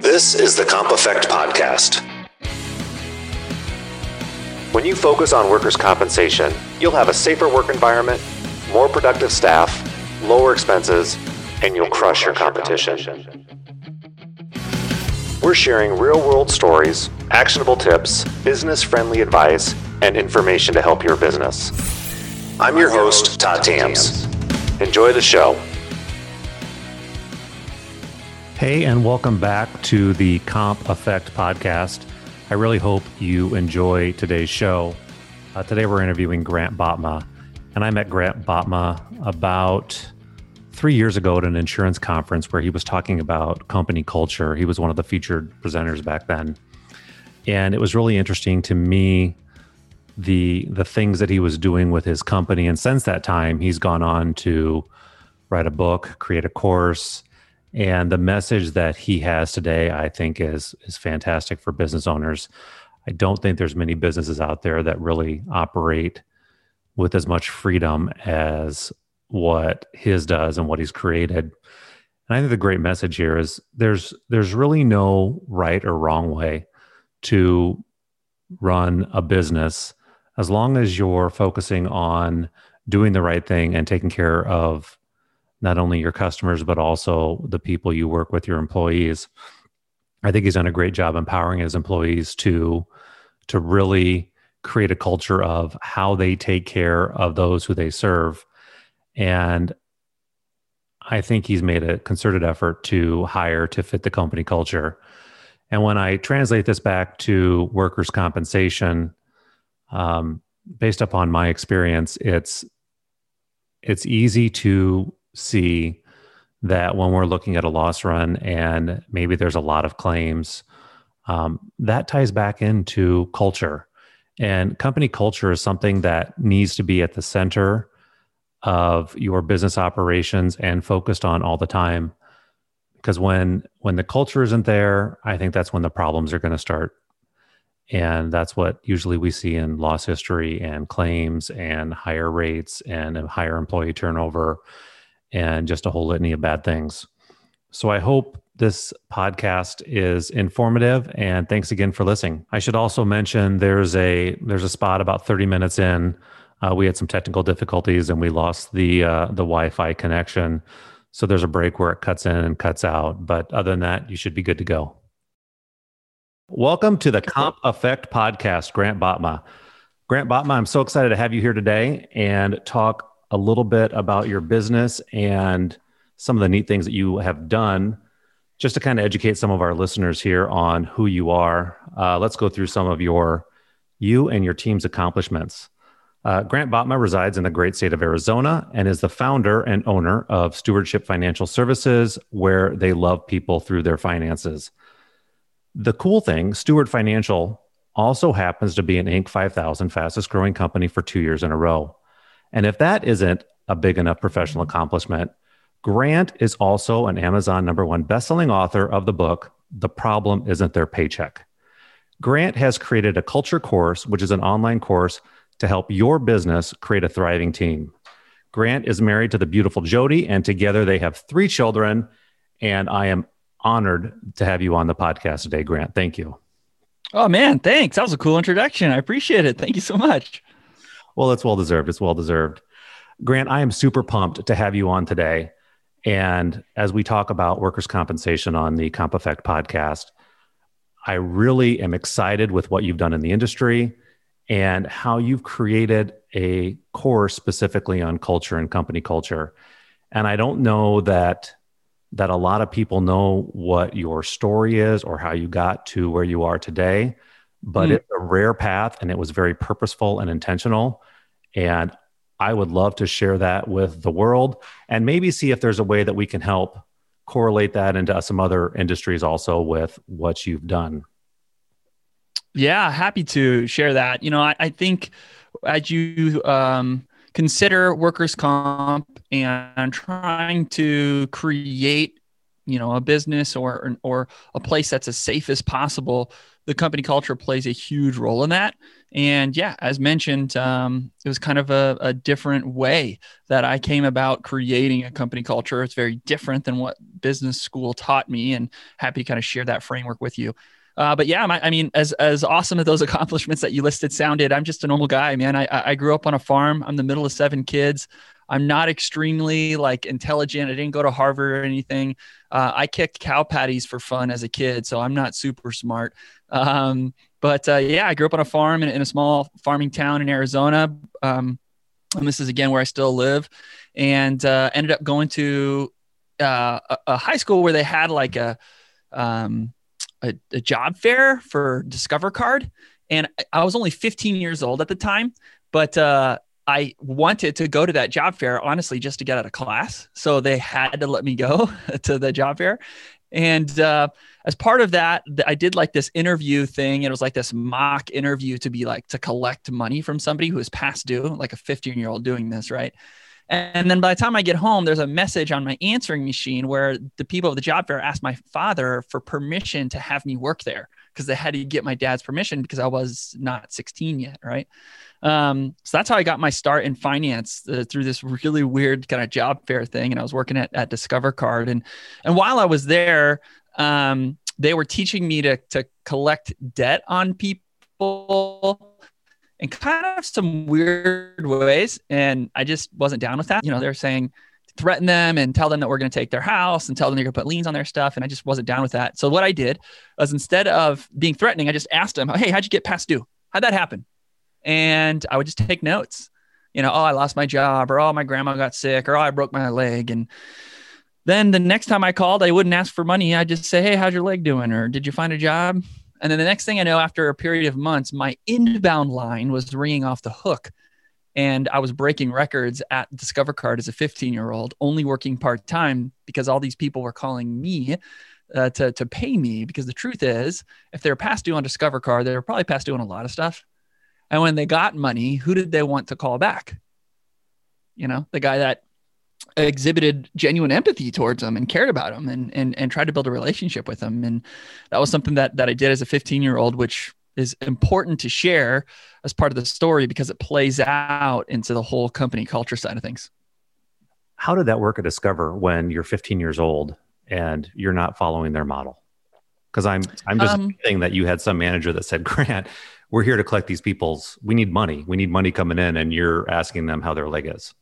This is the Comp Effect Podcast. When you focus on workers' compensation, you'll have a safer work environment, more productive staff, lower expenses, and you'll crush your competition. We're sharing real world stories, actionable tips, business friendly advice, and information to help your business. I'm your host, Todd Thams. Enjoy the show. Hey, and welcome back to the Comp Effect podcast. I really hope you enjoy today's show. Uh, today we're interviewing Grant Botma, and I met Grant Botma about three years ago at an insurance conference where he was talking about company culture. He was one of the featured presenters back then, and it was really interesting to me the the things that he was doing with his company. And since that time, he's gone on to write a book, create a course and the message that he has today, I think, is is fantastic for business owners. I don't think there's many businesses out there that really operate with as much freedom as what his does and what he's created. And I think the great message here is there's there's really no right or wrong way to run a business as long as you're focusing on doing the right thing and taking care of not only your customers but also the people you work with your employees. I think he's done a great job empowering his employees to to really create a culture of how they take care of those who they serve. And i think he's made a concerted effort to hire to fit the company culture. And when i translate this back to workers compensation um, based upon my experience it's it's easy to see that when we're looking at a loss run and maybe there's a lot of claims, um, that ties back into culture. And company culture is something that needs to be at the center of your business operations and focused on all the time. Because when when the culture isn't there, I think that's when the problems are going to start. And that's what usually we see in loss history and claims and higher rates and higher employee turnover and just a whole litany of bad things. So I hope this podcast is informative and thanks again for listening. I should also mention there's a there's a spot about 30 minutes in uh, we had some technical difficulties and we lost the uh, the Wi-Fi connection. So there's a break where it cuts in and cuts out, but other than that you should be good to go. Welcome to the Comp Effect podcast, Grant Botma. Grant Botma, I'm so excited to have you here today and talk a little bit about your business and some of the neat things that you have done just to kind of educate some of our listeners here on who you are. Uh, let's go through some of your you and your team's accomplishments. Uh, Grant Botma resides in the great state of Arizona and is the founder and owner of Stewardship Financial Services, where they love people through their finances. The cool thing, Steward Financial also happens to be an Inc. 5000 fastest growing company for two years in a row. And if that isn't a big enough professional accomplishment, Grant is also an Amazon number one bestselling author of the book, The Problem Isn't Their Paycheck. Grant has created a culture course, which is an online course to help your business create a thriving team. Grant is married to the beautiful Jody, and together they have three children. And I am honored to have you on the podcast today, Grant. Thank you. Oh, man. Thanks. That was a cool introduction. I appreciate it. Thank you so much. Well, it's well deserved. It's well deserved. Grant, I am super pumped to have you on today. And as we talk about workers' compensation on the Comp Effect podcast, I really am excited with what you've done in the industry and how you've created a course specifically on culture and company culture. And I don't know that that a lot of people know what your story is or how you got to where you are today but mm. it's a rare path and it was very purposeful and intentional. And I would love to share that with the world and maybe see if there's a way that we can help correlate that into some other industries also with what you've done. Yeah, happy to share that. You know, I, I think as you um, consider workers' comp and trying to create, you know, a business or or a place that's as safe as possible the company culture plays a huge role in that. And yeah, as mentioned, um, it was kind of a, a, different way that I came about creating a company culture. It's very different than what business school taught me, and happy to kind of share that framework with you. Uh, but yeah, my, I mean, as as awesome as those accomplishments that you listed sounded, I'm just a normal guy, man. I I grew up on a farm. I'm the middle of seven kids. I'm not extremely like intelligent. I didn't go to Harvard or anything. Uh, I kicked cow patties for fun as a kid, so I'm not super smart. Um, but uh, yeah, I grew up on a farm in, in a small farming town in Arizona. Um, and this is again where I still live, and uh, ended up going to uh, a, a, high school where they had like a, um, a, a job fair for Discover Card, and I was only 15 years old at the time, but uh, I wanted to go to that job fair, honestly, just to get out of class. So they had to let me go to the job fair. And uh, as part of that, I did like this interview thing. It was like this mock interview to be like to collect money from somebody who is past due, like a 15 year old doing this, right? And then by the time I get home, there's a message on my answering machine where the people of the job fair asked my father for permission to have me work there because they had to get my dad's permission because I was not 16 yet, right? Um, so that's how I got my start in finance uh, through this really weird kind of job fair thing. And I was working at, at Discover Card. And, and while I was there, um, they were teaching me to, to collect debt on people in kind of some weird ways. And I just wasn't down with that. You know, they're saying, threaten them and tell them that we're going to take their house and tell them they're going to put liens on their stuff. And I just wasn't down with that. So what I did was instead of being threatening, I just asked them, Hey, how'd you get past due? How'd that happen? And I would just take notes. You know, oh, I lost my job, or oh, my grandma got sick, or oh, I broke my leg. And then the next time I called, I wouldn't ask for money. I'd just say, hey, how's your leg doing? Or did you find a job? And then the next thing I know, after a period of months, my inbound line was ringing off the hook. And I was breaking records at Discover Card as a 15 year old, only working part time because all these people were calling me uh, to, to pay me. Because the truth is, if they're past due on Discover Card, they're probably past due on a lot of stuff. And when they got money, who did they want to call back? You know, the guy that exhibited genuine empathy towards them and cared about them and, and, and tried to build a relationship with them. And that was something that, that I did as a 15 year old, which is important to share as part of the story because it plays out into the whole company culture side of things. How did that work at Discover when you're 15 years old and you're not following their model? Because I'm I'm just um, that you had some manager that said, Grant, we're here to collect these people's we need money. We need money coming in and you're asking them how their leg is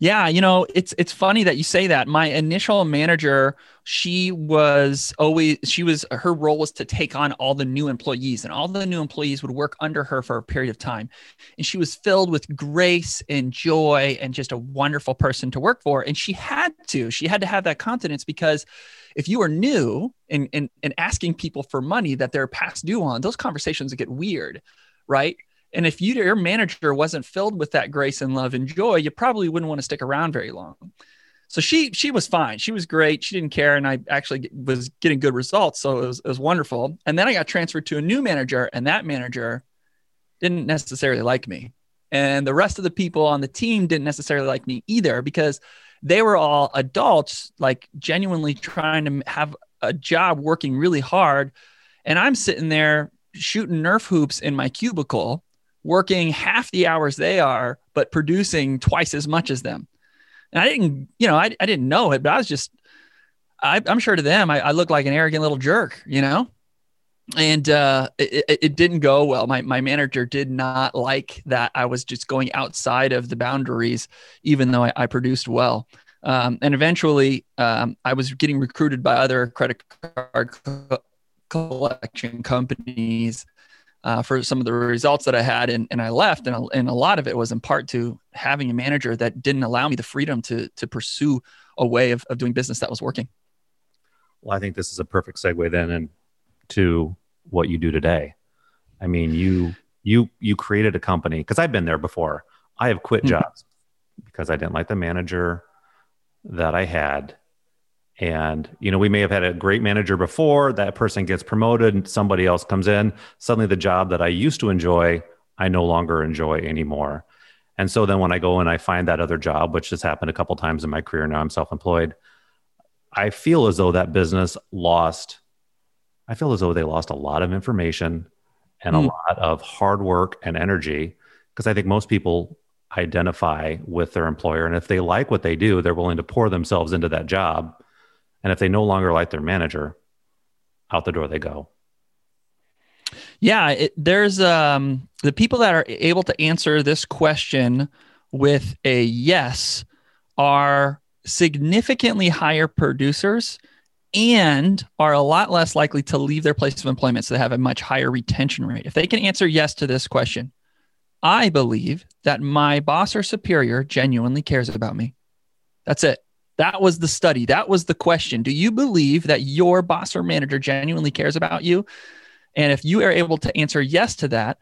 yeah, you know, it's it's funny that you say that. My initial manager, she was always she was her role was to take on all the new employees and all the new employees would work under her for a period of time. And she was filled with grace and joy and just a wonderful person to work for and she had to. She had to have that confidence because if you are new and, and, and asking people for money that they're past due on, those conversations get weird, right? And if you, your manager wasn't filled with that grace and love and joy, you probably wouldn't want to stick around very long. So she she was fine. She was great. She didn't care, and I actually was getting good results. So it was, it was wonderful. And then I got transferred to a new manager, and that manager didn't necessarily like me, and the rest of the people on the team didn't necessarily like me either because they were all adults, like genuinely trying to have a job, working really hard, and I'm sitting there shooting Nerf hoops in my cubicle working half the hours they are, but producing twice as much as them. And I didn't, you know, I, I didn't know it, but I was just, I, am sure to them, I, I look like an arrogant little jerk, you know? And uh, it, it didn't go well. My, my manager did not like that I was just going outside of the boundaries, even though I, I produced well. Um, and eventually, um, I was getting recruited by other credit card co- collection companies uh, for some of the results that I had, and, and I left, and a, and a lot of it was in part to having a manager that didn't allow me the freedom to to pursue a way of, of doing business that was working. Well, I think this is a perfect segue then into what you do today. I mean, you you you created a company because I've been there before. I have quit mm-hmm. jobs because I didn't like the manager that I had and, you know, we may have had a great manager before, that person gets promoted and somebody else comes in. Suddenly, the job that I used to enjoy, I no longer enjoy anymore. And so then when I go and I find that other job, which has happened a couple times in my career, now I'm self employed, I feel as though that business lost, I feel as though they lost a lot of information and mm. a lot of hard work and energy because I think most people identify with their employer. And if they like what they do, they're willing to pour themselves into that job. And if they no longer like their manager, out the door they go. Yeah, it, there's um, the people that are able to answer this question with a yes are significantly higher producers and are a lot less likely to leave their place of employment. So they have a much higher retention rate. If they can answer yes to this question, I believe that my boss or superior genuinely cares about me. That's it. That was the study. That was the question. Do you believe that your boss or manager genuinely cares about you? And if you are able to answer yes to that,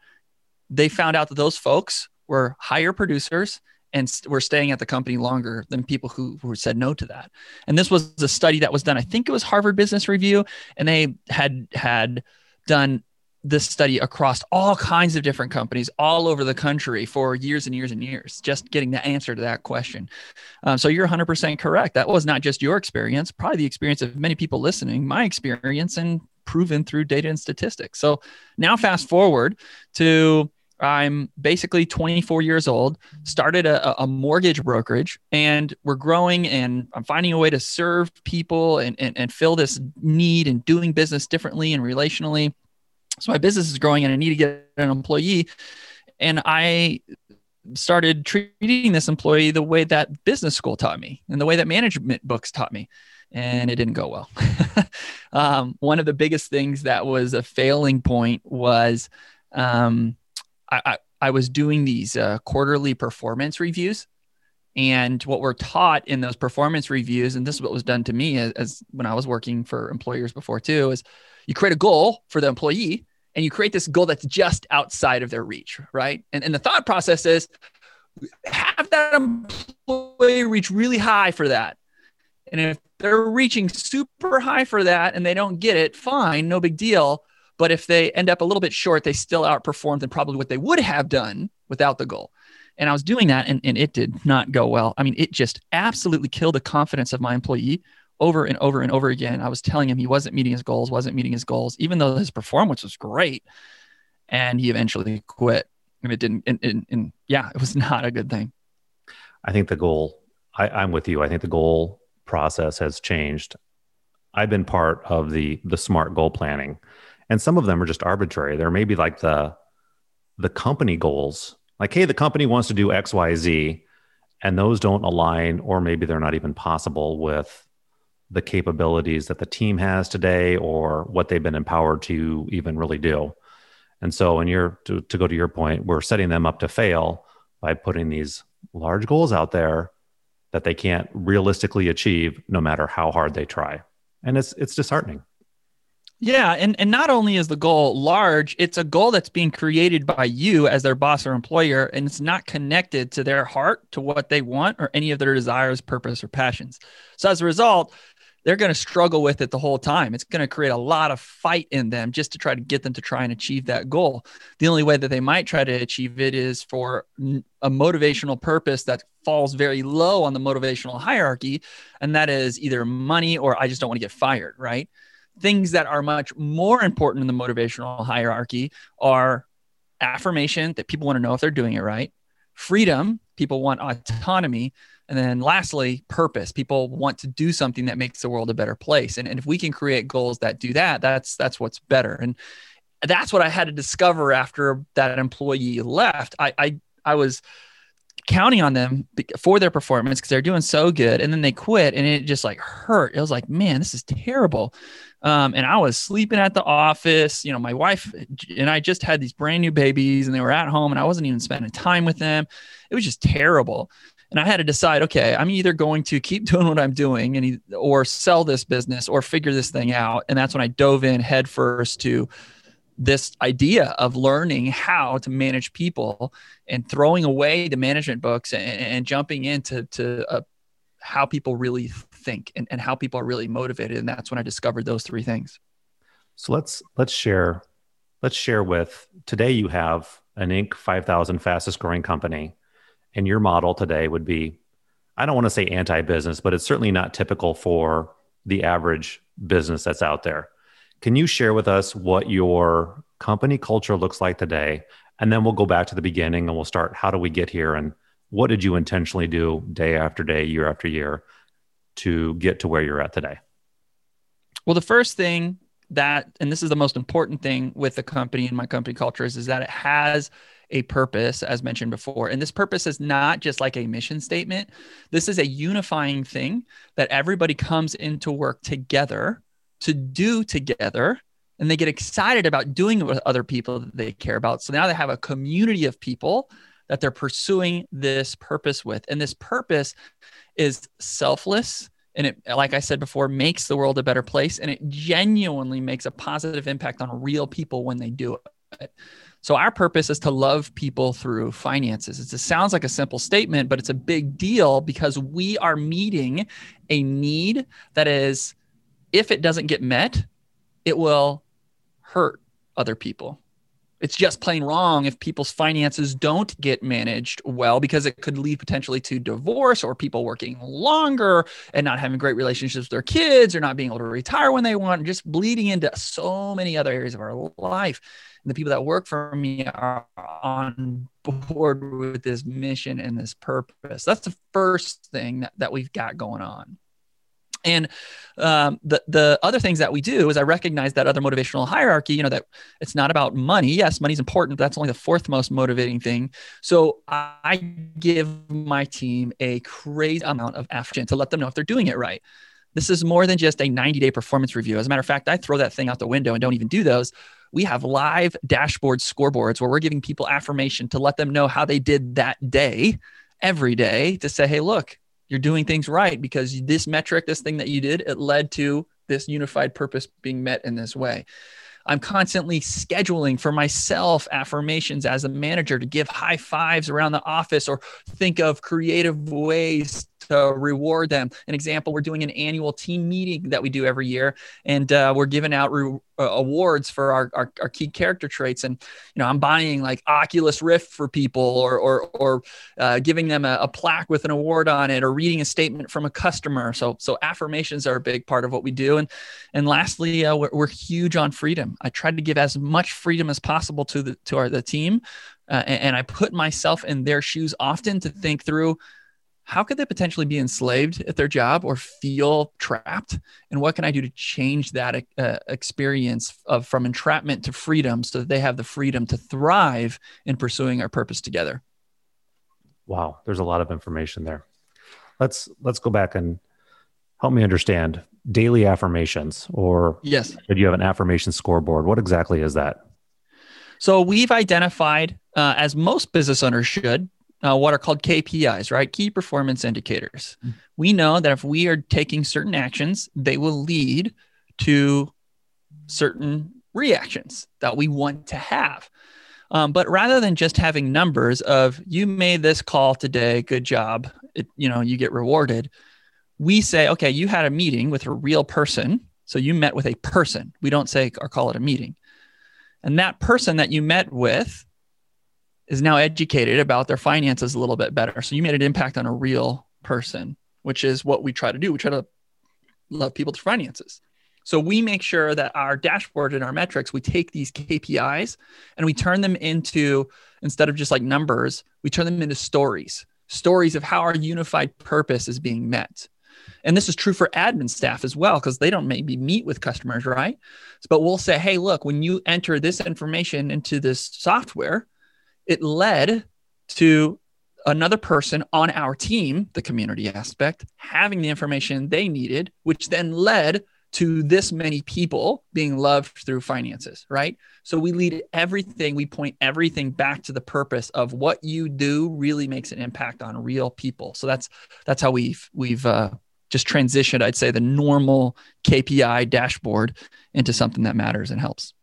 they found out that those folks were higher producers and were staying at the company longer than people who, who said no to that. And this was a study that was done. I think it was Harvard Business Review, and they had had done this study across all kinds of different companies all over the country for years and years and years, just getting the answer to that question. Um, so you're 100% correct. That was not just your experience, probably the experience of many people listening, my experience, and proven through data and statistics. So now, fast forward to I'm basically 24 years old, started a, a, mortgage brokerage, and we're growing and I'm finding a way to serve people and, and, and fill this need and doing business differently and relationally. So my business is growing and I need to get an employee. And I started treating this employee the way that business school taught me and the way that management books taught me. And it didn't go well. um, one of the biggest things that was a failing point was um, I, I, I, was doing these uh, quarterly performance reviews. And what we're taught in those performance reviews, and this is what was done to me as, as when I was working for employers before too, is you create a goal for the employee and you create this goal that's just outside of their reach, right? And, and the thought process is have that employee reach really high for that. And if they're reaching super high for that and they don't get it, fine, no big deal. But if they end up a little bit short, they still outperformed than probably what they would have done without the goal. And I was doing that and, and it did not go well. I mean, it just absolutely killed the confidence of my employee over and over and over again. I was telling him he wasn't meeting his goals, wasn't meeting his goals, even though his performance was great. And he eventually quit. And it didn't, and, and, and yeah, it was not a good thing. I think the goal, I, I'm with you. I think the goal process has changed. I've been part of the the smart goal planning, and some of them are just arbitrary. There may be like the the company goals, like hey, the company wants to do X, Y, Z, and those don't align, or maybe they're not even possible with the capabilities that the team has today or what they've been empowered to even really do. And so, when you're to, to go to your point, we're setting them up to fail by putting these large goals out there that they can't realistically achieve no matter how hard they try. And it's it's disheartening. Yeah, and and not only is the goal large, it's a goal that's being created by you as their boss or employer and it's not connected to their heart, to what they want or any of their desires, purpose or passions. So as a result, they're going to struggle with it the whole time. It's going to create a lot of fight in them just to try to get them to try and achieve that goal. The only way that they might try to achieve it is for a motivational purpose that falls very low on the motivational hierarchy. And that is either money or I just don't want to get fired, right? Things that are much more important in the motivational hierarchy are affirmation that people want to know if they're doing it right, freedom, people want autonomy, and then lastly, purpose. People want to do something that makes the world a better place. And, and if we can create goals that do that, that's that's what's better. And that's what I had to discover after that employee left. I I, I was counting on them for their performance because they're doing so good and then they quit and it just like hurt it was like man this is terrible um, and i was sleeping at the office you know my wife and i just had these brand new babies and they were at home and i wasn't even spending time with them it was just terrible and I had to decide, okay, I'm either going to keep doing what I'm doing and or sell this business or figure this thing out. And that's when I dove in headfirst to this idea of learning how to manage people and throwing away the management books and, and jumping into to uh, how people really think and, and how people are really motivated. And that's when I discovered those three things. So let's let's share let's share with today you have an Inc. 5000 fastest growing company and your model today would be I don't want to say anti business, but it's certainly not typical for the average business that's out there. Can you share with us what your company culture looks like today. And then we'll go back to the beginning and we'll start how do we get here and what did you intentionally do day after day, year after year to get to where you're at today? Well, the first thing that, and this is the most important thing with the company and my company culture is, is that it has a purpose, as mentioned before. And this purpose is not just like a mission statement. This is a unifying thing that everybody comes into work together to do together. And they get excited about doing it with other people that they care about. So now they have a community of people that they're pursuing this purpose with. And this purpose is selfless. And it, like I said before, makes the world a better place. And it genuinely makes a positive impact on real people when they do it. So our purpose is to love people through finances. It sounds like a simple statement, but it's a big deal because we are meeting a need that is, if it doesn't get met, it will hurt other people it's just plain wrong if people's finances don't get managed well because it could lead potentially to divorce or people working longer and not having great relationships with their kids or not being able to retire when they want and just bleeding into so many other areas of our life. And the people that work for me are on board with this mission and this purpose. That's the first thing that, that we've got going on and um, the the other things that we do is I recognize that other motivational hierarchy. You know that it's not about money. Yes, money's important. But that's only the fourth most motivating thing. So I give my team a crazy amount of effort to let them know if they're doing it right. This is more than just a 90 day performance review. As a matter of fact, I throw that thing out the window and don't even do those. We have live dashboard scoreboards where we're giving people affirmation to let them know how they did that day every day to say, hey, look, you're doing things right because this metric, this thing that you did, it led to this unified purpose being met in this way. I'm constantly scheduling for myself affirmations as a manager to give high fives around the office or think of creative ways to reward them. An example, we're doing an annual team meeting that we do every year, and uh, we're giving out re- uh, awards for our, our, our, key character traits. And, you know, I'm buying like Oculus Rift for people or, or, or uh, giving them a, a, plaque with an award on it or reading a statement from a customer. So, so affirmations are a big part of what we do. And, and lastly, uh, we're, we're huge on freedom. I tried to give as much freedom as possible to the, to our, the team. Uh, and, and I put myself in their shoes often to think through how could they potentially be enslaved at their job or feel trapped? And what can i do to change that uh, experience of from entrapment to freedom so that they have the freedom to thrive in pursuing our purpose together? Wow there's a lot of information there. Let's let's go back and help me understand daily affirmations or yes. did you have an affirmation scoreboard? What exactly is that? So we've identified uh, as most business owners should uh, what are called KPIs, right? Key performance indicators. Mm-hmm. We know that if we are taking certain actions, they will lead to certain reactions that we want to have. Um, but rather than just having numbers of you made this call today, good job, it, you know, you get rewarded. We say, okay, you had a meeting with a real person. So you met with a person. We don't say or call it a meeting. And that person that you met with is now educated about their finances a little bit better. So you made an impact on a real person, which is what we try to do. We try to love people to finances. So we make sure that our dashboard and our metrics, we take these KPIs and we turn them into, instead of just like numbers, we turn them into stories, stories of how our unified purpose is being met. And this is true for admin staff as well, because they don't maybe meet with customers, right? But we'll say, hey, look, when you enter this information into this software, it led to another person on our team, the community aspect, having the information they needed, which then led to this many people being loved through finances, right? So we lead everything, we point everything back to the purpose of what you do really makes an impact on real people. So that's that's how we've we've uh, just transitioned, I'd say, the normal KPI dashboard into something that matters and helps.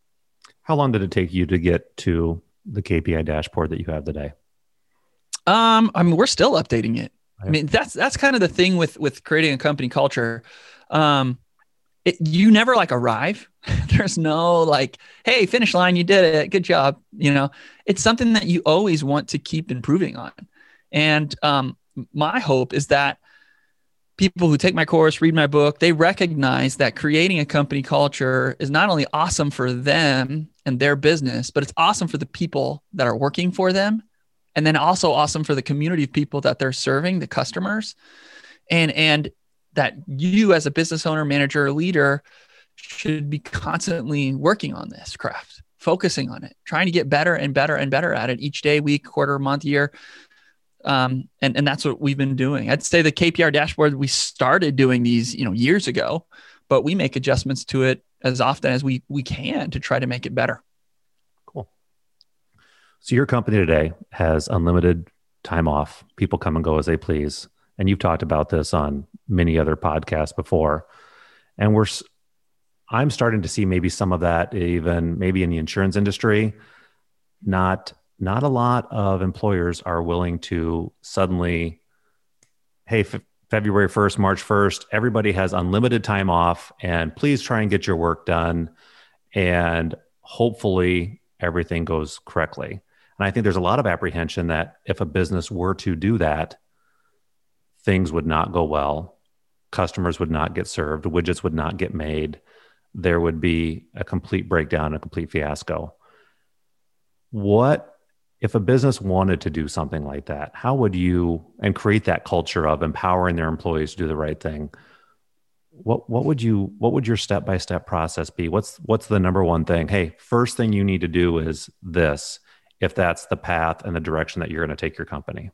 How long did it take you to get to the KPI dashboard that you have today? Um, I mean, we're still updating it. I mean, that's that's kind of the thing with with creating a company culture. Um, it, you never like arrive. There's no like, hey, finish line, you did it, good job. You know, it's something that you always want to keep improving on. And um, my hope is that people who take my course, read my book, they recognize that creating a company culture is not only awesome for them and their business, but it's awesome for the people that are working for them. And then also awesome for the community of people that they're serving, the customers. And and that you as a business owner, manager, leader should be constantly working on this craft, focusing on it, trying to get better and better and better at it each day, week, quarter, month, year. Um, and, and that's what we've been doing. I'd say the KPI dashboard, we started doing these, you know, years ago, but we make adjustments to it as often as we, we can to try to make it better. Cool. So your company today has unlimited time off. People come and go as they please. And you've talked about this on many other podcasts before. And we're I'm starting to see maybe some of that even maybe in the insurance industry. Not not a lot of employers are willing to suddenly, hey, February 1st, March 1st, everybody has unlimited time off, and please try and get your work done. And hopefully everything goes correctly. And I think there's a lot of apprehension that if a business were to do that, things would not go well. Customers would not get served, widgets would not get made there would be a complete breakdown, a complete fiasco. What if a business wanted to do something like that? How would you and create that culture of empowering their employees to do the right thing? What what would you what would your step by step process be? What's what's the number one thing? Hey, first thing you need to do is this. If that's the path and the direction that you're going to take your company.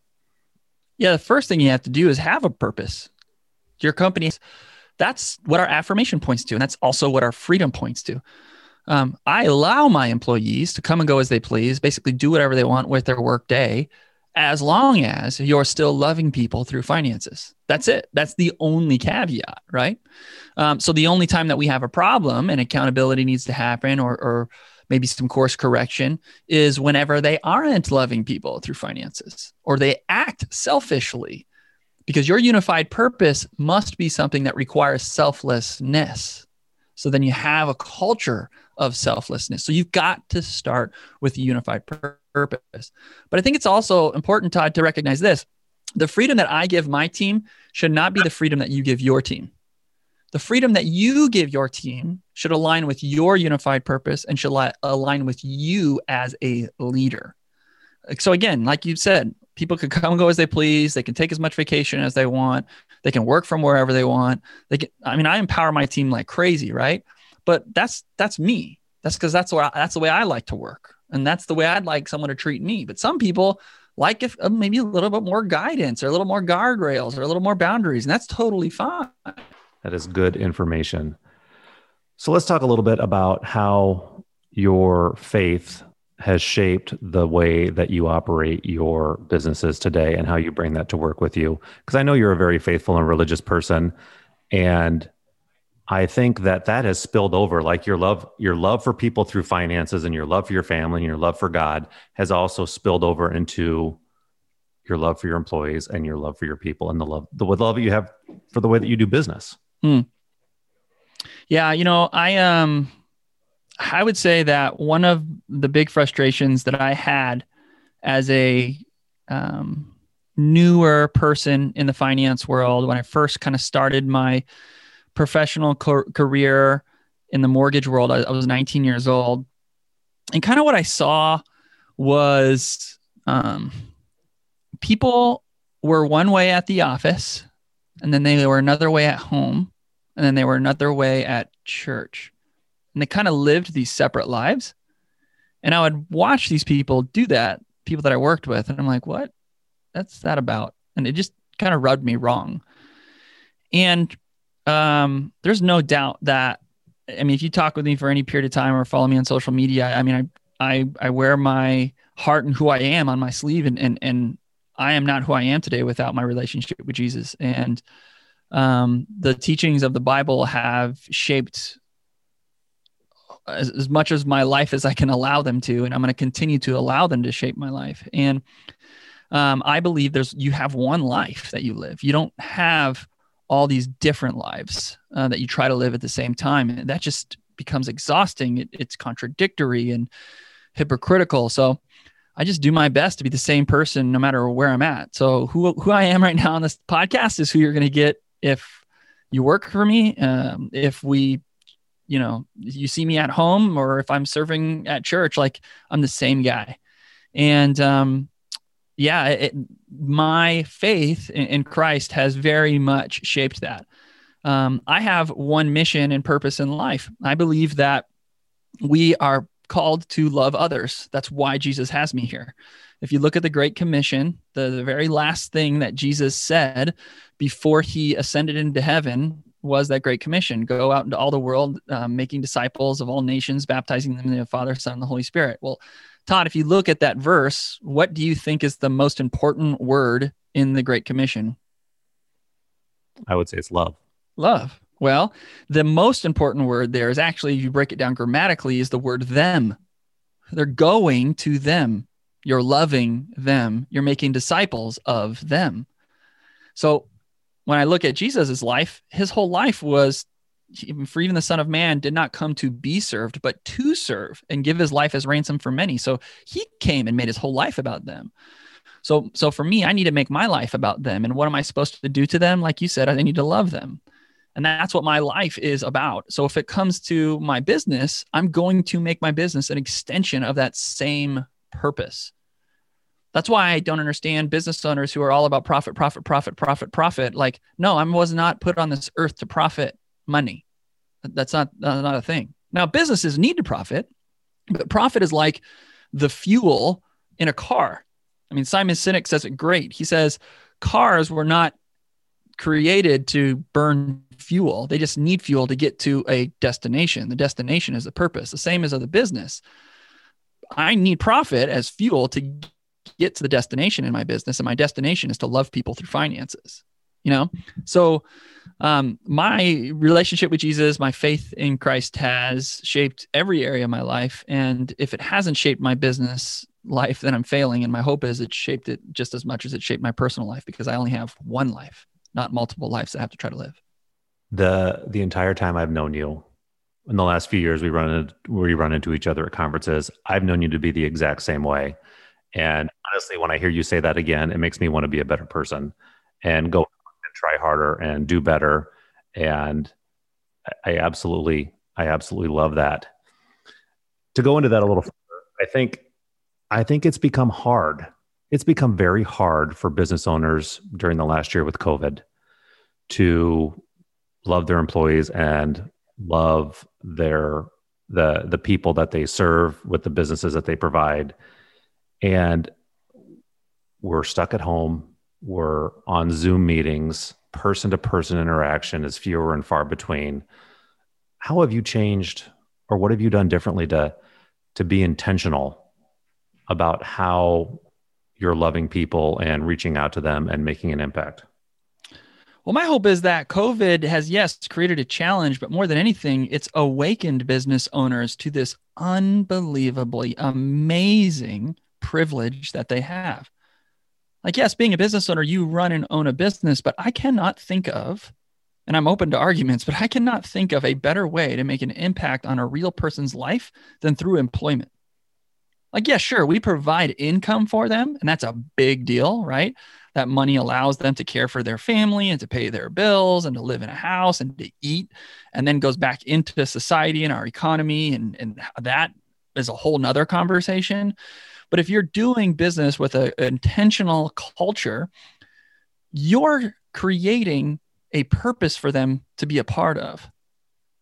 Yeah, the first thing you have to do is have a purpose. Your company that's what our affirmation points to. And that's also what our freedom points to. Um, I allow my employees to come and go as they please, basically do whatever they want with their work day, as long as you're still loving people through finances. That's it. That's the only caveat, right? Um, so the only time that we have a problem and accountability needs to happen or, or maybe some course correction is whenever they aren't loving people through finances or they act selfishly because your unified purpose must be something that requires selflessness. So then you have a culture of selflessness. So you've got to start with a unified purpose. But I think it's also important, Todd, to recognize this the freedom that I give my team should not be the freedom that you give your team. The freedom that you give your team should align with your unified purpose and should align with you as a leader. So, again, like you said, people can come and go as they please. They can take as much vacation as they want. They can work from wherever they want. They can, I mean, I empower my team like crazy, right? But that's that's me. That's because that's I, that's the way I like to work, and that's the way I'd like someone to treat me. But some people like if uh, maybe a little bit more guidance or a little more guardrails or a little more boundaries, and that's totally fine. That is good information. So let's talk a little bit about how your faith has shaped the way that you operate your businesses today and how you bring that to work with you because i know you're a very faithful and religious person and i think that that has spilled over like your love your love for people through finances and your love for your family and your love for god has also spilled over into your love for your employees and your love for your people and the love the love that you have for the way that you do business hmm. yeah you know i um I would say that one of the big frustrations that I had as a um, newer person in the finance world when I first kind of started my professional career in the mortgage world, I, I, was 19 years old. And kind of what I saw was um, people were one way at the office, and then they were another way at home, and then they were another way at church and they kind of lived these separate lives. And I would watch these people do that, people that I worked with, and I'm like, what? That's that about? And it just kind of rubbed me wrong. And um, there's no doubt that I mean, if you talk with me for any period of time or follow me on social media, I mean, I I, I wear my heart and who I am on my sleeve, and and and I am not who I am today without my relationship with Jesus. And um, the teachings of the Bible have shaped as, as much as my life as I can allow them to, and I'm going to continue to allow them to shape my life. And um, I believe there's you have one life that you live. You don't have all these different lives uh, that you try to live at the same time, and that just becomes exhausting. It, it's contradictory and hypocritical. So I just do my best to be the same person no matter where I'm at. So who who I am right now on this podcast is who you're going to get if you work for me. Um, if we you know, you see me at home or if I'm serving at church, like I'm the same guy. And um, yeah, it, my faith in, in, Christ has very much shaped that. Um, I have one mission and purpose in life. I believe that we are called to love others. That's why Jesus has me here. If you look at the Great Commission, the, the very last thing that Jesus said before he ascended into heaven was that Great Commission go out into all the world, um, making disciples of all nations, baptizing them in the Father, Son, and the Holy Spirit. Well, Todd, if you look at that verse, what do you think is the most important word in the Great Commission? I would say it's love. Love. Well, the most important word there is actually, if you break it down grammatically, is the word them. They're going to them. You're loving them. You're making disciples of them. So when I look at Jesus's life, his whole life was for even the Son of Man did not come to be served, but to serve and give his life as ransom for many. So he came and made his whole life about them. So, so for me, I need to make my life about them. And what am I supposed to do to them? Like you said, I need to love them. And that's what my life is about. So if it comes to my business, I'm going to make my business an extension of that same purpose. That's why I don't understand business owners who are all about profit, profit, profit, profit, profit. Like, no, I was not put on this earth to profit money. That's not, not a thing. Now, businesses need to profit, but profit is like the fuel in a car. I mean, Simon Sinek says it great. He says cars were not created to burn fuel. They just need fuel to get to a destination. The destination is the purpose, the same as of the business. I need profit as fuel to get to the destination in my business. And my destination is to love people through finances, you know? So, um, my relationship with Jesus, my faith in Christ has shaped every area of my life. And if it hasn't shaped my business life, then I'm failing. And my hope is it shaped it just as much as it shaped my personal life because I only have one life, not multiple lives that I have to try to live the the entire time I've known you, in the last few years, we run into, we run into each other at conferences. I've known you to be the exact same way, and honestly, when I hear you say that again, it makes me want to be a better person and go try harder and do better. And I absolutely, I absolutely love that. To go into that a little further, I think, I think it's become hard. It's become very hard for business owners during the last year with COVID to love their employees and love their the the people that they serve with the businesses that they provide and we're stuck at home we're on zoom meetings person to person interaction is fewer and far between how have you changed or what have you done differently to to be intentional about how you're loving people and reaching out to them and making an impact well, my hope is that COVID has, yes, created a challenge, but more than anything, it's awakened business owners to this unbelievably amazing privilege that they have. Like, yes, being a business owner, you run and own a business, but I cannot think of, and I'm open to arguments, but I cannot think of a better way to make an impact on a real person's life than through employment. Like, yeah, sure, we provide income for them, and that's a big deal, right? That money allows them to care for their family and to pay their bills and to live in a house and to eat, and then goes back into society and our economy. And, and that is a whole nother conversation. But if you're doing business with an intentional culture, you're creating a purpose for them to be a part of.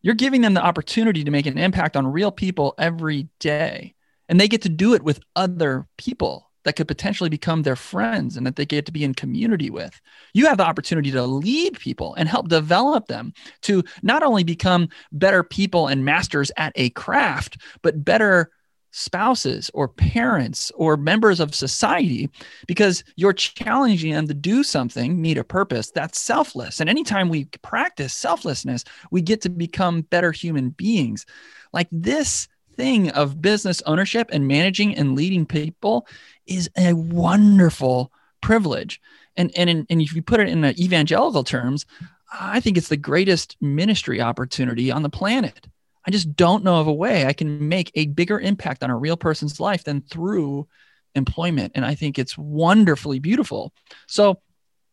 You're giving them the opportunity to make an impact on real people every day. And they get to do it with other people that could potentially become their friends and that they get to be in community with. You have the opportunity to lead people and help develop them to not only become better people and masters at a craft, but better spouses or parents or members of society because you're challenging them to do something, meet a purpose that's selfless. And anytime we practice selflessness, we get to become better human beings. Like this thing of business ownership and managing and leading people is a wonderful privilege. And, and, in, and if you put it in evangelical terms, I think it's the greatest ministry opportunity on the planet. I just don't know of a way I can make a bigger impact on a real person's life than through employment. And I think it's wonderfully beautiful. So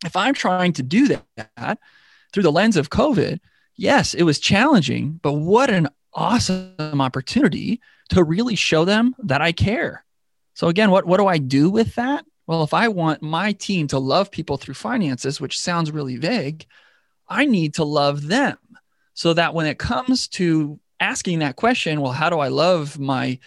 if I'm trying to do that through the lens of COVID, yes, it was challenging, but what an awesome opportunity to really show them that I care. So again, what, what do I do with that? Well, if I want my team to love people through finances, which sounds really vague, I need to love them so that when it comes to asking that question, well, how do I love my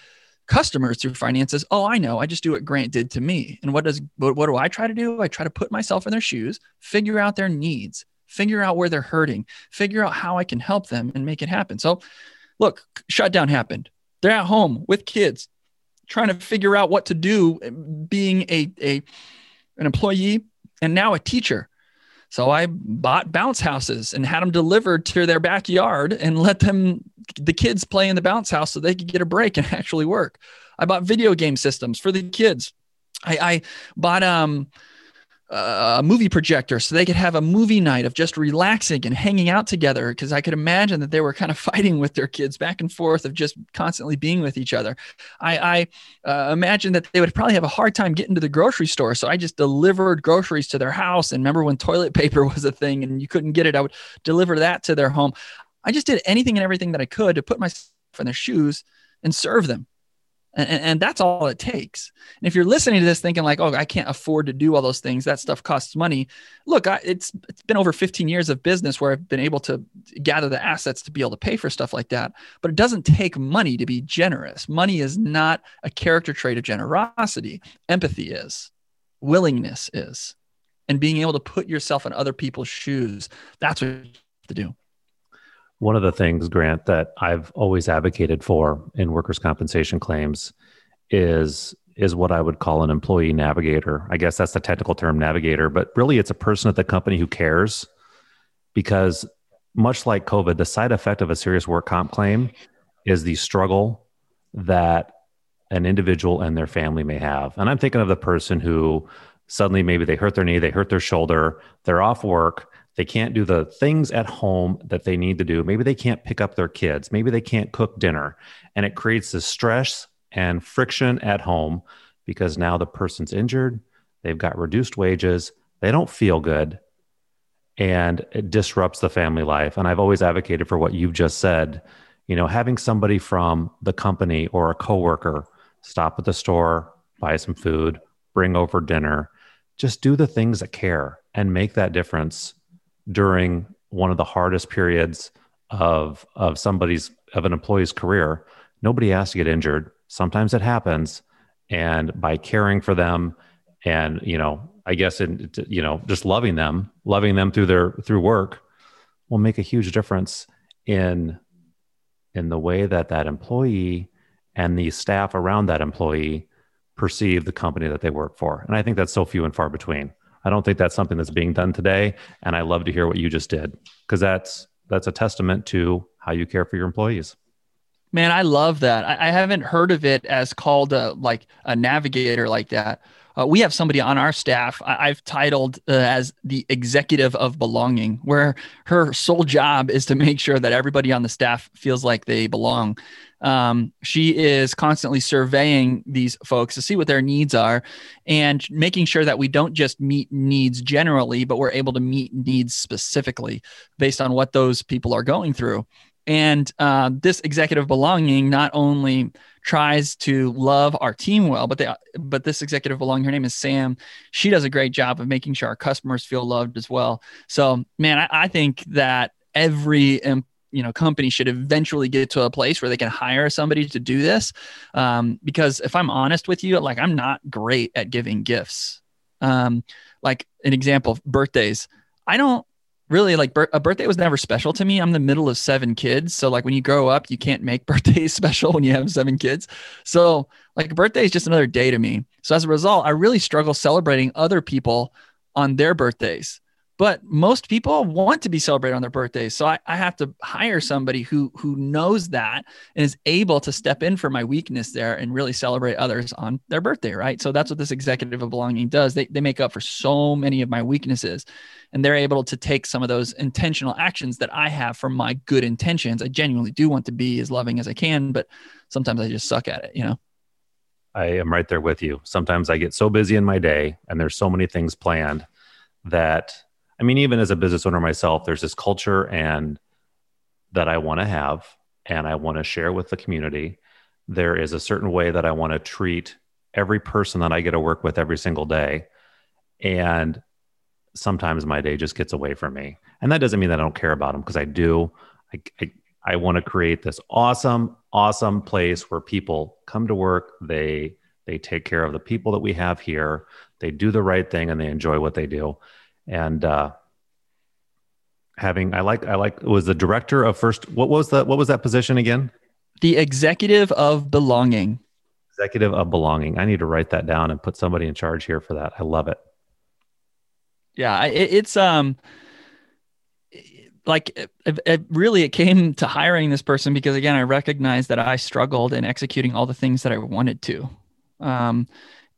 customers through finances? Oh, I know. I just do what Grant did to me. And what does what, what do I try to do? I try to put myself in their shoes, figure out their needs, figure out where they're hurting, figure out how I can help them and make it happen. So, look, shutdown happened. They're at home with kids, trying to figure out what to do, eh, being a, a an employee and now a teacher. So I bought bounce houses and had them delivered to their backyard and let them the kids play in the bounce house so they could get a break and actually work. I bought video game systems for the kids. I, I bought um a movie projector so they could have a movie night of just relaxing and hanging out together because I could imagine that they were kind of fighting with their kids back and forth of just constantly being with each other. I, I uh, imagine that they would probably have a hard time getting to the grocery store. So I just delivered groceries to their house. And remember when toilet paper was a thing and you couldn't get it, I would deliver that to their home. I just did anything and everything that I could to put myself in their shoes and serve them. And, and, that's all it takes. And if you're listening to this thinking like, oh, I can't afford to do all those things, that stuff costs money. Look, I, it's it's been over 15 years of business where I've been able to gather the assets to be able to pay for stuff like that. But it doesn't take money to be generous. Money is not a character trait of generosity. Empathy is, willingness is, and being able to put yourself in other people's shoes. That's what you have to do. One of the things, Grant, that I've always advocated for in workers' compensation claims is is what I would call an employee navigator. I guess that's the technical term navigator, but really it's a person at the company who cares because much like COVID, the side effect of a serious work comp claim is the struggle that an individual and their family may have. And I'm thinking of the person who suddenly maybe they hurt their knee, they hurt their shoulder, they're off work, they can't do the things at home that they need to do. Maybe they can't pick up their kids. Maybe they can't cook dinner. And it creates this stress and friction at home because now the person's injured. They've got reduced wages. They don't feel good. And it disrupts the family life. And I've always advocated for what you've just said. You know, having somebody from the company or a coworker stop at the store, buy some food, bring over dinner, just do the things that care and make that difference during one of the hardest periods of of somebody's of an employee's career nobody has to get injured. Sometimes it happens and by caring for them and you know i guess in you know just loving them loving them through their through work will make a huge difference in in the way that that employee and the staff around that employee perceive the company that they work for. And i think that's so few and far between I don't think that's something that's being done today. And I love to hear what you just did because that's that's a testament to how you care for your employees. Man, I love that. I, I haven't heard of it as called a, like a navigator like that. Uh, we have somebody on our staff I, have titled uh, as the executive of belonging, where her sole job is to make sure that everybody on the staff feels like they belong. Um, she is constantly surveying these folks to see what their needs are and making sure that we don't just meet needs generally, but we're able to meet needs specifically based on what those people are going through. And uh, this executive belonging not only tries to love our team well, but they, but this executive belonging, her name is Sam. She does a great job of making sure our customers feel loved as well. So, man, I, I think that every you know company should eventually get to a place where they can hire somebody to do this um, because if i'm honest with you like i'm not great at giving gifts um, like an example birthdays i don't really like a birthday was never special to me. I'm the middle of seven kids. So like when you grow up, you can't make birthdays special when you have seven kids. So like a birthday is just another day to me. So as a result, I really struggle celebrating other people on their birthdays but most people want to be celebrated on their birthdays. So I, I, have to hire somebody who who knows that and is able to step in for my weakness there and really celebrate others on their birthday right? So that's what this executive of belonging does. They, they make up for so many of my weaknesses and they're able to take some of those intentional actions that i have from my good intentions. I genuinely do want to be as loving as i can but sometimes i just suck at it you know? I am right there with you. Sometimes i get so busy in my day and there's so many things planned that I mean, even as a business owner myself, there's this culture and that I want to have. and I want to share with the community. There is a certain way that I want to treat every person that I get to work with every single day. And sometimes my day just gets away from me. And that doesn't mean that I don't care about them because I do. I, I, I want to create this awesome, awesome place where people come to work. They they take care of the people that we have here. They do the right thing and they enjoy what they do. And uh, having I like I like was the director of first. What was that? What was that position again? The executive of belonging. Executive of belonging. I need to write that down and put somebody in charge here for that. I love it. Yeah, it, it's um like it, it, really it came to hiring this person because again i recognized that i struggled in executing all the things that i wanted to um,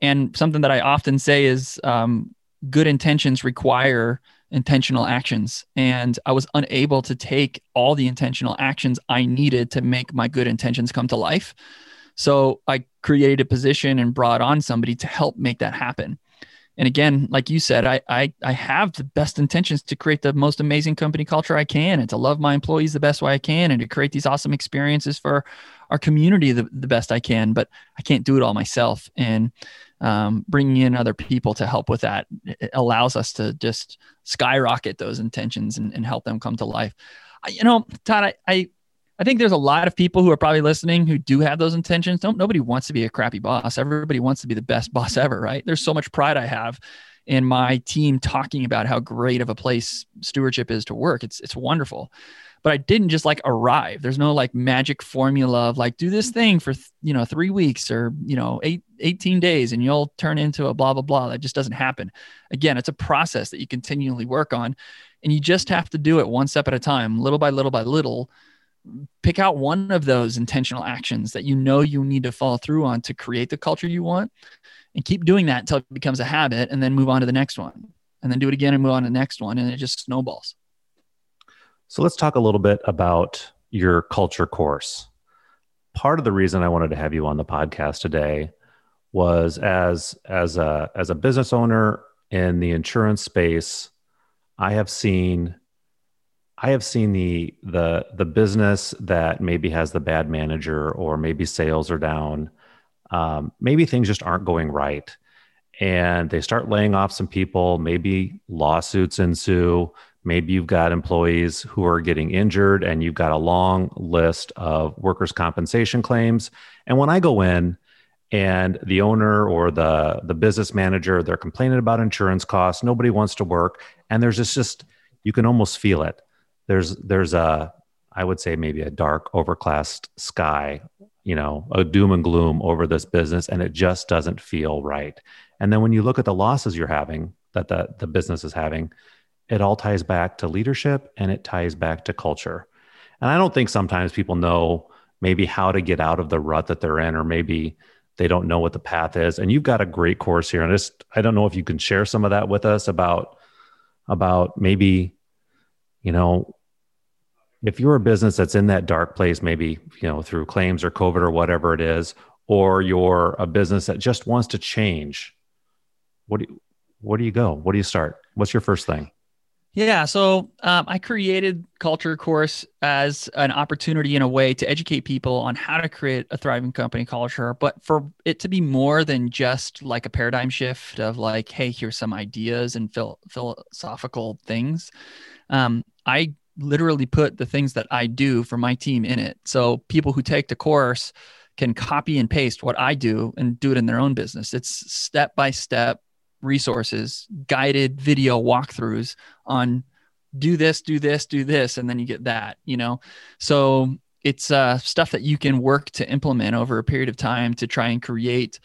and something that i often say is um, good intentions require intentional actions. And i was unable to take all the intentional actions i needed to make my good intentions come to life. So i created a position and brought on somebody to help make that happen. And again like you said I, I i have the best intentions to create the most amazing company culture i can and to love my employees the best way i can and to create these awesome experiences for our community the, the best i can. But i can't do it all myself. And um, bringing in other people to help with that allows us to just skyrocket those intentions and, and help them come to life I, you know todd I, I I think there's a lot of people who are probably listening who do have those intentions. Don't nobody wants to be a crappy boss. Everybody wants to be the best boss ever, right? There's so much pride I have in my team talking about how great of a place stewardship is to work. It's it's wonderful. But I didn't just like arrive. There's no like magic formula of like do this thing for you know 3 weeks or you know 8 18 days and you'll turn into a blah blah blah. That just doesn't happen. Again, it's a process that you continually work on and you just have to do it one step at a time, little by little by little pick out one of those intentional actions that you know you need to follow through on to create the culture you want and keep doing that until it becomes a habit and then move on to the next one and then do it again and move on to the next one and it just snowballs so let's talk a little bit about your culture course part of the reason i wanted to have you on the podcast today was as as a as a business owner in the insurance space i have seen I have seen the the the business that maybe has the bad manager or maybe sales are down. Um, maybe things just aren't going right, and they start laying off some people. Maybe lawsuits ensue. Maybe you've got employees who are getting injured, and you've got a long list of workers' compensation claims. And when I go in, and the owner or the the business manager they're complaining about insurance costs. Nobody wants to work, and there's just just you can almost feel it there's there's a I would say maybe a dark overcast sky, you know, a doom and gloom over this business, and it just doesn't feel right. And then when you look at the losses you're having, that the, the business is having, it all ties back to leadership and it ties back to culture. And I don't think sometimes people know maybe how to get out of the rut that they're in, or maybe they don't know what the path is. And you've got a great course here. And just I don't know if you can share some of that with us about about maybe, you know, if you're a business that's in that dark place, maybe you know through claims or COVID or whatever it is, or you're a business that just wants to change, what do you, where do you go? What do you start? What's your first thing? Yeah, so um, I created Culture Course as an opportunity in a way to educate people on how to create a thriving company culture, but for it to be more than just like a paradigm shift of like, hey, here's some ideas and phil- philosophical things. Um, I literally put the things that I do for my team in it. So people who take the course can copy and paste what I do and do it in their own business. It's step by step resources, guided video walkthroughs on do this, do this, do this, and then you get that, you know? So it's uh, stuff that you can work to implement over a period of time to try and create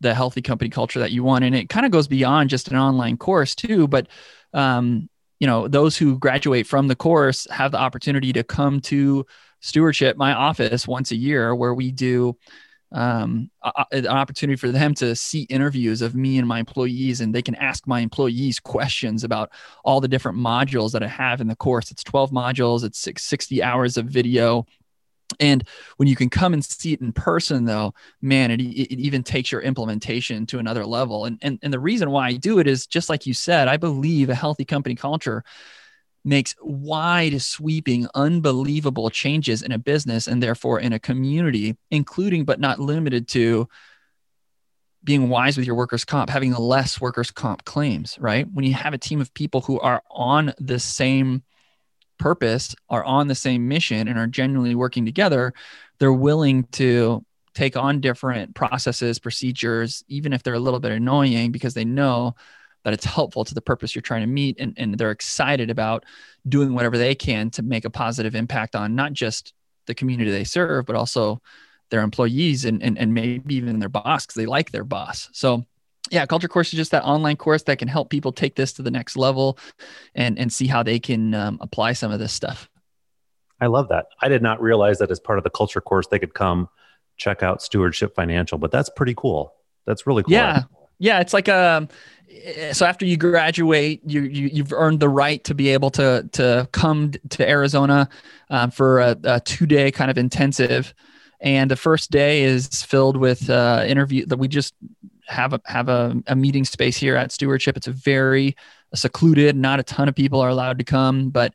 the healthy company culture that you want. And it kind of goes beyond just an online course too, but um, you know those who graduate from the course have the opportunity to come to stewardship my office once a year where we do um, a, an opportunity for them to see interviews of me and my employees and they can ask my employees questions about all the different modules that i have in the course it's 12 modules it's 60 hours of video and when you can come and see it in person, though, man, it, it even takes your implementation to another level. And, and, and the reason why I do it is just like you said, I believe a healthy company culture makes wide sweeping, unbelievable changes in a business and therefore in a community, including but not limited to being wise with your workers' comp, having less workers' comp claims, right? When you have a team of people who are on the same purpose, are on the same mission, and are genuinely working together, they're willing to take on different processes, procedures, even if they're a little bit annoying because they know that it's helpful to the purpose you're trying to meet and, and they're excited about doing whatever they can to make a positive impact on not just the community they serve but also their employees and, and, and maybe even their boss because they like their boss. So yeah culture course is just that online course that can help people take this to the next level and and see how they can um, apply some of this stuff. I love that. I did not realize that as part of the culture course they could come check out stewardship financial but that's pretty cool. That's really cool. Yeah yeah it's like a um, so after you graduate, you, you have earned the right to be able to to come to Arizona um, for a, a two day kind of intensive, and the first day is filled with uh, interview that we just have a have a, a meeting space here at Stewardship. It's a very secluded. Not a ton of people are allowed to come, but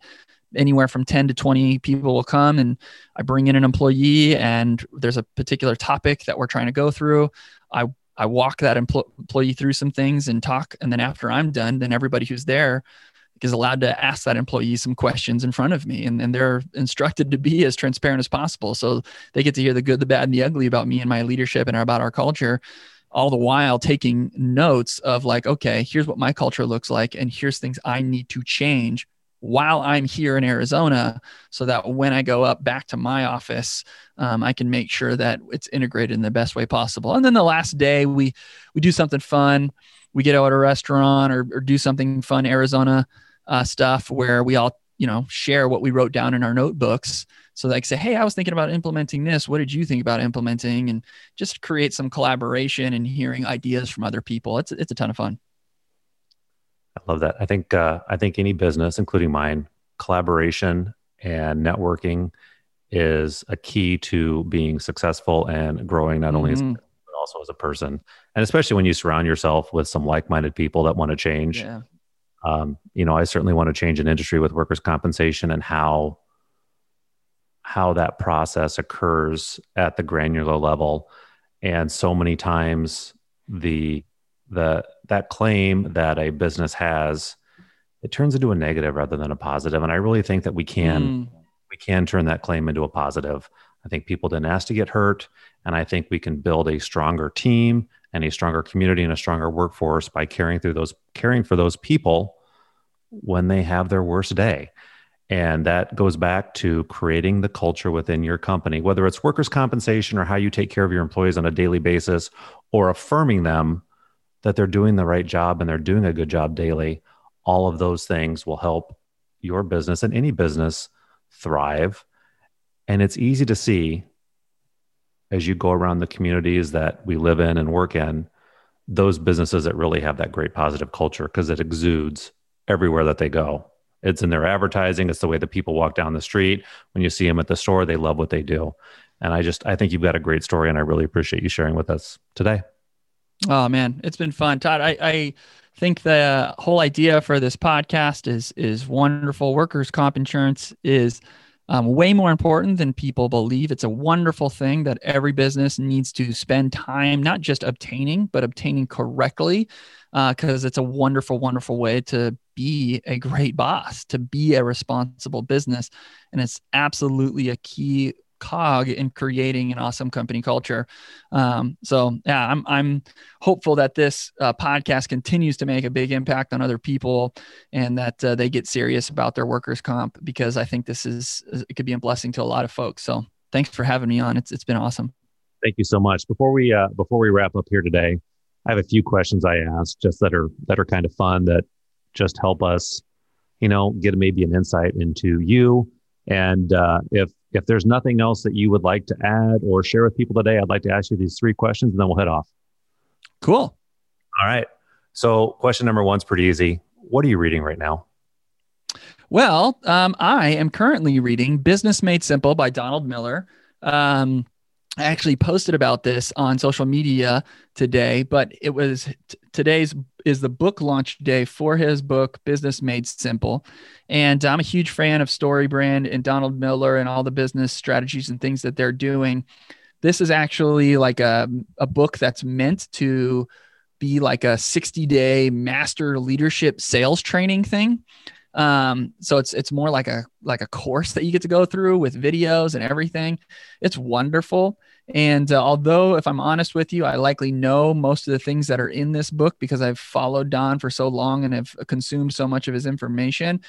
anywhere from 10 to 20 people will come and i bring in an employee and there's a particular topic that we're trying to go through i I walk that employee through some things and talk. And then after I'm done, then everybody who's there is allowed to ask that employee some questions in front of me. And, and they're instructed to be as transparent as possible. So they get to hear the good, the bad, and the ugly about me and my leadership and about our culture all the while taking notes of like, okay, here's what my culture looks like, and here's things I need to change while I'm here in Arizona so that when I go up back to my office, um, I can make sure that it's integrated in the best way possible. And then the last day, we we do something fun. We get out at a restaurant or, or do something fun Arizona uh, stuff where we all you know share what we wrote down in our notebooks. So like say, hey, I was thinking about implementing this. What did you think about implementing? And just create some collaboration and hearing ideas from other people. It's it's a ton of fun. I love that. I think uh, I think any business, including mine, collaboration and networking is a key to being successful and growing not only mm-hmm. as but also as a person. And especially when you surround yourself with some like-minded people that want to change. Yeah. Um, you know, I certainly want to change an industry with workers' compensation and how how that process occurs at the granular level. And so many times the the that claim that a business has it turns into a negative rather than a positive. And i really think that we can mm. we can turn that claim into a positive. I think people didn't ask to get hurt. And i think we can build a stronger team and a stronger community and a stronger workforce by caring through those caring for those people when they have their worst day. And that goes back to creating the culture within your company whether it's workers compensation or how you take care of your employees on a daily basis or affirming them that they're doing the right job and they're doing a good job daily, all of those things will help your business and any business thrive. And it's easy to see as you go around the communities that we live in and work in, those businesses that really have that great positive culture because it exudes everywhere that they go. It's in their advertising, it's the way that people walk down the street. When you see them at the store, they love what they do. And I just, I think you've got a great story, and I really appreciate you sharing with us today. Oh man, it's been fun, Todd. I, I think the whole idea for this podcast is is wonderful. Workers' comp insurance is um, way more important than people believe. It's a wonderful thing that every business needs to spend time not just obtaining, but obtaining correctly, because uh, it's a wonderful, wonderful way to be a great boss, to be a responsible business, and it's absolutely a key cog in creating an awesome company culture. Um, so yeah, I'm I'm hopeful that this uh, podcast continues to make a big impact on other people, and that uh, they get serious about their workers' comp because I think this is it could be a blessing to a lot of folks. So thanks for having me on. It's it's been awesome. Thank you so much. Before we uh, before we wrap up here today, I have a few questions I ask just that are that are kind of fun that just help us, you know, get maybe an insight into you. And uh, if if there's nothing else that you would like to add or share with people today, I'd like to ask you these three questions and then we'll head off. Cool. All right. So, question number one's pretty easy. What are you reading right now? Well, um, I am currently reading Business Made Simple by Donald Miller. Um, I actually posted about this on social media today, but it was t- today's is the book launch day for his book Business Made Simple. And I'm a huge fan of StoryBrand and Donald Miller and all the business strategies and things that they're doing. This is actually like a, a book that's meant to be like a 60 day master leadership sales training thing. Um, so it's it's more like a like a course that you get to go through with videos and everything. It's wonderful. And uh, although, if I'm honest with you, I likely know most of the things that are in this book because I've followed Don for so long and have consumed so much of his information.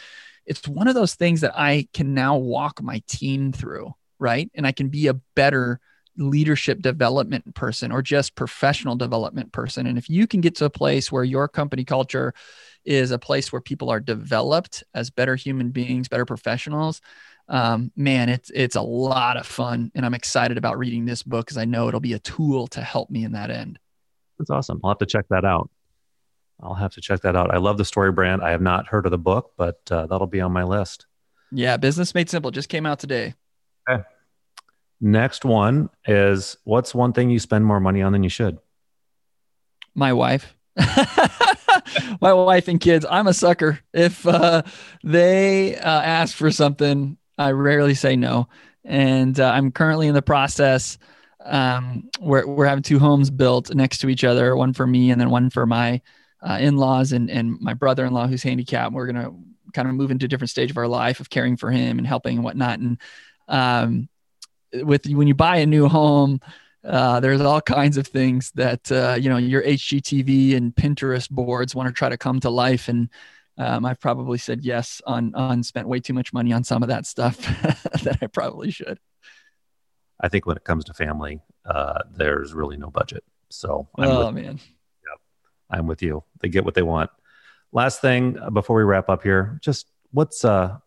It's one of those things that I can now walk my team through, right? And I can be a better leadership development person or just professional development person. And if you can get to a place where your company culture is a place where people are developed as better human beings, better professionals, um, man, it's it's a lot of fun, and I'm excited about reading this book because I know it'll be a tool to help me in that end. That's awesome. I'll have to check that out. I'll have to check that out. I love the story brand. I have not heard of the book, but uh, that'll be on my list. Yeah, Business Made Simple just came out today. Okay. Next one is what's one thing you spend more money on than you should? My wife. my wife and kids. I'm a sucker. If uh, they uh, ask for something, I rarely say no. And uh, I'm currently in the process. Um, we're, we're having two homes built next to each other, one for me and then one for my uh, in-laws and, and my brother-in-law who's handicapped. We're going to kind of move into a different stage of our life of caring for him and helping and whatnot. And um, with when you buy a new home, uh, there's all kinds of things that uh, you know your HGTV and Pinterest boards want to try to come to life, and um, I've probably said yes on on spent way too much money on some of that stuff that I probably should. I think when it comes to family, uh, there's really no budget. So, I'm oh with, man, yep, I'm with you. They get what they want. Last thing uh, before we wrap up here, just what's uh,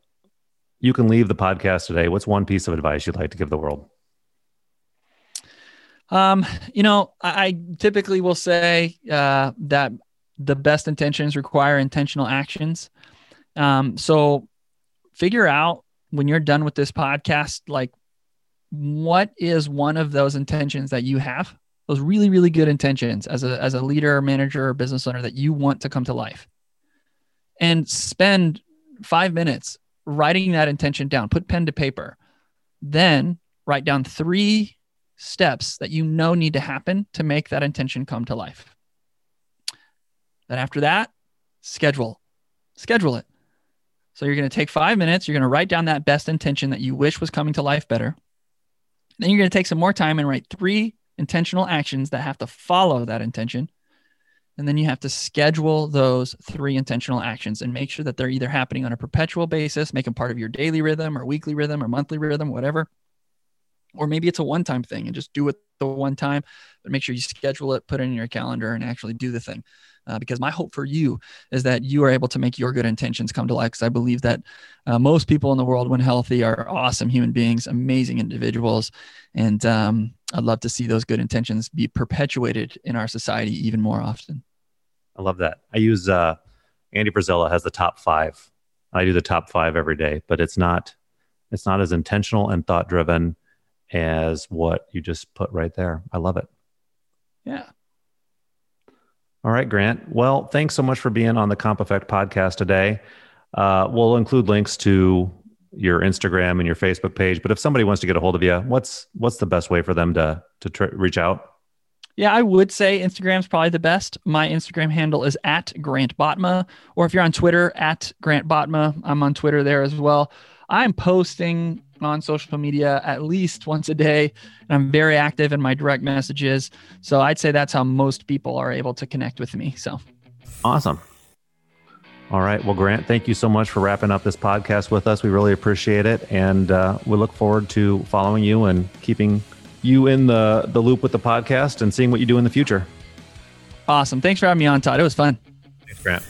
you can leave the podcast today. What's one piece of advice you'd like to give the world? Um, you know, I, I typically will say uh, that the best intentions require intentional actions. Um, so figure out when you're done with this podcast, like what is one of those intentions that you have? Those really, really good intentions as a as a leader, manager, or business owner that you want to come to life. And spend five minutes writing that intention down. Put pen to paper. Then write down three steps that you know need to happen to make that intention come to life. Then after that, schedule, schedule it. So you're going to take five minutes. You're going to write down that best intention that you wish was coming to life better. Then you're going to take some more time and write three intentional actions that have to follow that intention. And then you have to schedule those three intentional actions and make sure that they're either happening on a perpetual basis, make them part of your daily rhythm or weekly rhythm or monthly rhythm, whatever. Or maybe it's a one time thing and just do it the one time, but make sure you schedule it, put it in your calendar, and actually do the thing uh, because my hope for you is that you are able to make your good intentions come to life. Because I believe that uh, most people in the world, when healthy, are awesome human beings, amazing individuals, and um, I'd love to see those good intentions be perpetuated in our society even more often. I love that. I use uh, Andy Frisella has the top five. I do the top five every day, but it's not it's not as intentional and thought driven as what you just put right there. I love it. Yeah. All right, Grant. Well, thanks so much for being on the Comp Effect podcast today. Uh, we'll include links to your Instagram and your Facebook page. But if somebody wants to get a hold of you, what's what's the best way for them to to tr- reach out? Yeah, I would say Instagram's probably the best. My Instagram handle is at Grant Botma, or if you're on Twitter, at Grant Botma. I'm on Twitter there as well. I'm posting on social media at least once a day. And I'm very active in my direct messages. So I'd say that's how most people are able to connect with me. So awesome. All right. Well, Grant, thank you so much for wrapping up this podcast with us. We really appreciate it. And uh, we look forward to following you and keeping you in the, the loop with the podcast and seeing what you do in the future. Awesome. Thanks for having me on, Todd. It was fun. Thanks, Grant.